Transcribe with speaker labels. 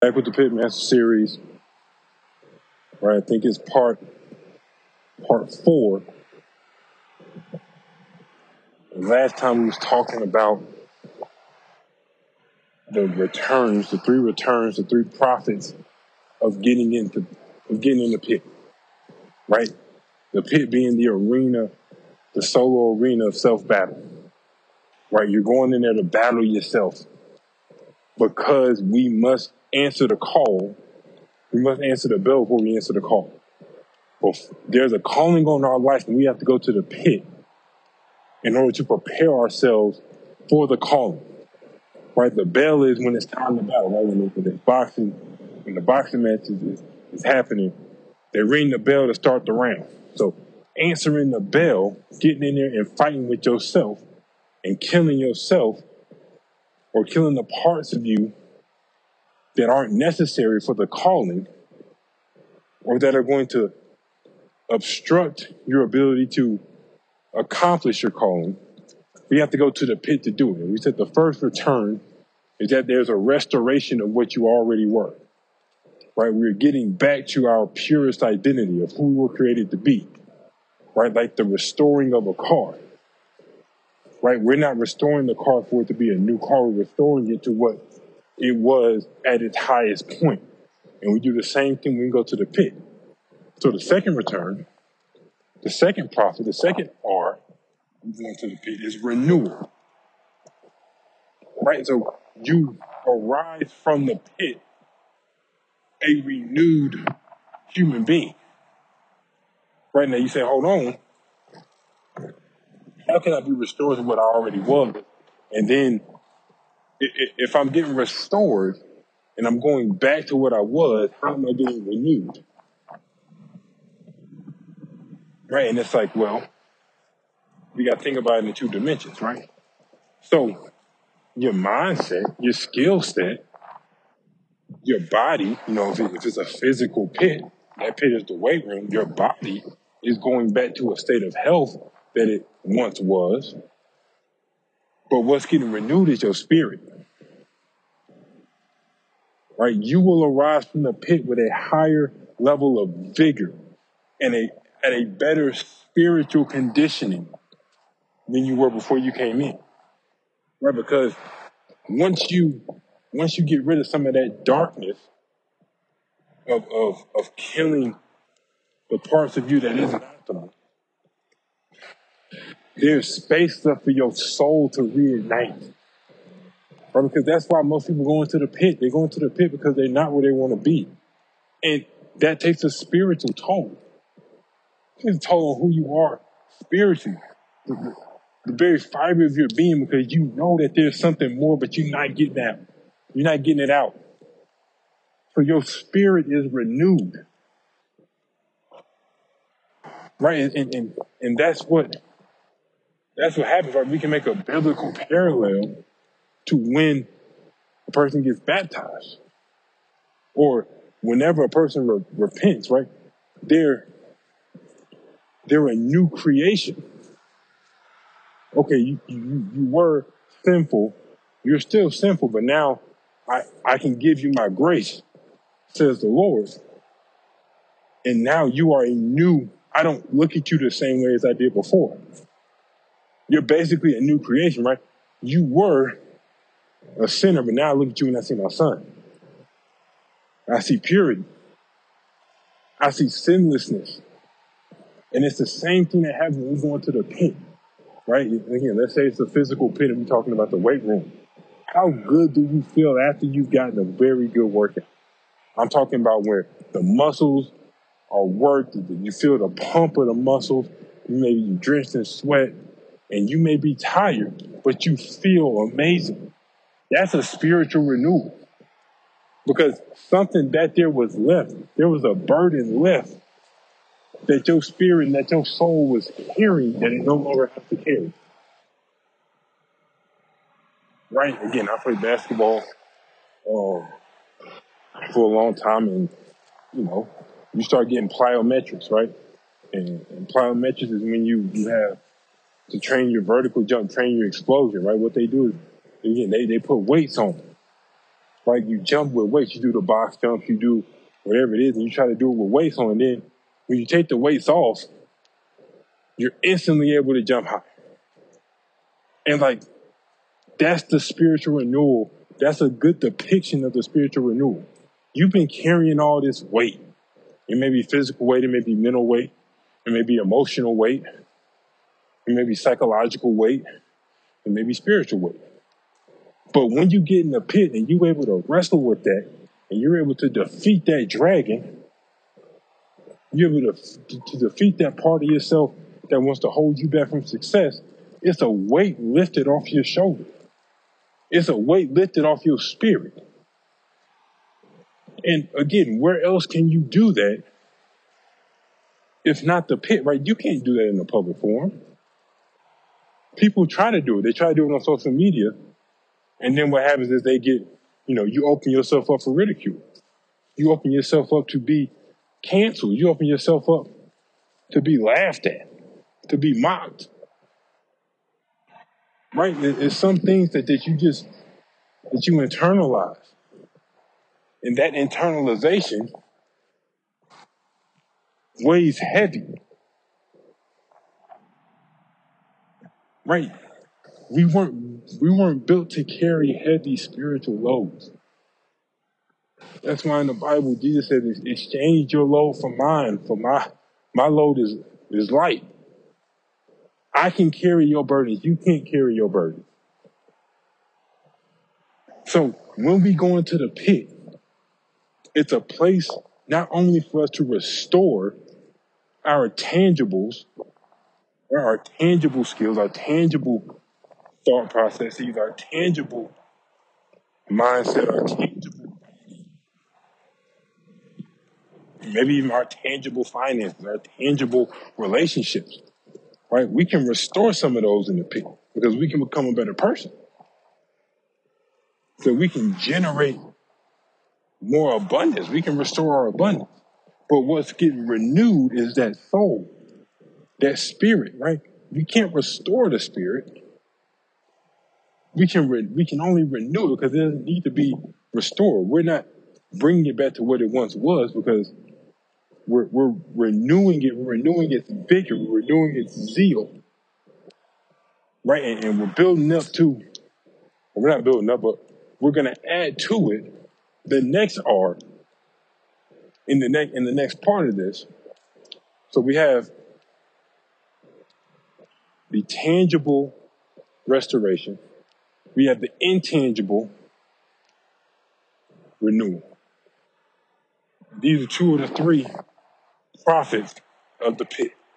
Speaker 1: Back with the Pitmaster series, right? I think it's part part four. Last time we was talking about the returns, the three returns, the three profits of getting into of getting in the pit, right? The pit being the arena, the solo arena of self battle, right? You're going in there to battle yourself because we must answer the call. We must answer the bell before we answer the call. Well, there's a calling on our life, and we have to go to the pit in order to prepare ourselves for the calling. Right? The bell is when it's time to battle, right? When, when boxing, when the boxing match is, is, is happening, they ring the bell to start the round. So answering the bell, getting in there and fighting with yourself and killing yourself or killing the parts of you that aren't necessary for the calling or that are going to obstruct your ability to accomplish your calling, we have to go to the pit to do it. We said the first return is that there's a restoration of what you already were. Right? We're getting back to our purest identity of who we were created to be. Right? Like the restoring of a car. Right? We're not restoring the car for it to be a new car. We're restoring it to what it was at its highest point. And we do the same thing when we go to the pit. So the second return, the second profit, the second R, going to the pit is renewal. Right? So you arise from the pit a renewed human being. Right now you say, hold on. How can I be restored to what I already was? And then if I'm getting restored and I'm going back to what I was, how am I getting renewed? Right? And it's like, well, we got to think about it in two dimensions, right? So your mindset, your skill set, your body, you know, if it's a physical pit, that pit is the weight room, your body is going back to a state of health that it once was. But what's getting renewed is your spirit. Right? You will arise from the pit with a higher level of vigor and a at a better spiritual conditioning than you were before you came in. Right? Because once you once you get rid of some of that darkness of of, of killing the parts of you that isn't optimal, there's space left for your soul to reignite. Right? Because that's why most people go into the pit. They go into the pit because they're not where they want to be. And that takes a spiritual toll. It's a toll on who you are spiritually. The, very fiber of your being because you know that there's something more, but you're not getting that. You're not getting it out. So your spirit is renewed. Right? And, and, and that's what that's what happens, right? We can make a biblical parallel to when a person gets baptized or whenever a person re- repents, right? They're, they're a new creation. Okay, you, you, you were sinful. You're still sinful, but now I, I can give you my grace, says the Lord. And now you are a new, I don't look at you the same way as I did before. You're basically a new creation, right? You were a sinner, but now I look at you and I see my son. I see purity. I see sinlessness. And it's the same thing that happens when we go into the pit, right? Again, let's say it's a physical pit and we're talking about the weight room. How good do you feel after you've gotten a very good workout? I'm talking about where the muscles are worked, you feel the pump of the muscles, maybe you're drenched in sweat, and you may be tired, but you feel amazing. That's a spiritual renewal. Because something that there was left, there was a burden left that your spirit and that your soul was carrying that it no longer has to carry. Right? Again, I played basketball um, for a long time, and you know, you start getting plyometrics, right? And, and plyometrics is when you you have to train your vertical jump, train your explosion, right? What they do is, again, they, they put weights on them. right? You jump with weights, you do the box jump, you do whatever it is, and you try to do it with weights on. And then when you take the weights off, you're instantly able to jump high. And like, that's the spiritual renewal. That's a good depiction of the spiritual renewal. You've been carrying all this weight. It may be physical weight, it may be mental weight, it may be emotional weight, it may be psychological weight, it may be spiritual weight. But when you get in the pit and you're able to wrestle with that and you're able to defeat that dragon, you're able to, to defeat that part of yourself that wants to hold you back from success, it's a weight lifted off your shoulder. It's a weight lifted off your spirit. And again, where else can you do that if not the pit, right? You can't do that in a public forum. People try to do it. They try to do it on social media. And then what happens is they get, you know, you open yourself up for ridicule. You open yourself up to be canceled. You open yourself up to be laughed at, to be mocked. Right? There's some things that, that you just, that you internalize. And that internalization weighs heavy. Right? We weren't we weren't built to carry heavy spiritual loads. That's why in the Bible Jesus said, "Exchange your load for mine. For my my load is is light. I can carry your burdens. You can't carry your burdens." So when we go into the pit, it's a place not only for us to restore our tangibles, our tangible skills, our tangible thought processes, our tangible mindset, our tangible, maybe even our tangible finances, our tangible relationships, right? We can restore some of those in the pit because we can become a better person. So we can generate more abundance. We can restore our abundance. But what's getting renewed is that soul, that spirit, right? We can't restore the spirit. We can re- we can only renew it because it doesn't need to be restored. We're not bringing it back to what it once was because we're, we're renewing it. We're renewing its vigor. We're renewing its zeal, right? And, and we're building up to. We're not building up, but we're going to add to it the next R in the next in the next part of this. So we have the tangible restoration. We have the intangible renewal. These are two of the three profits of the pit.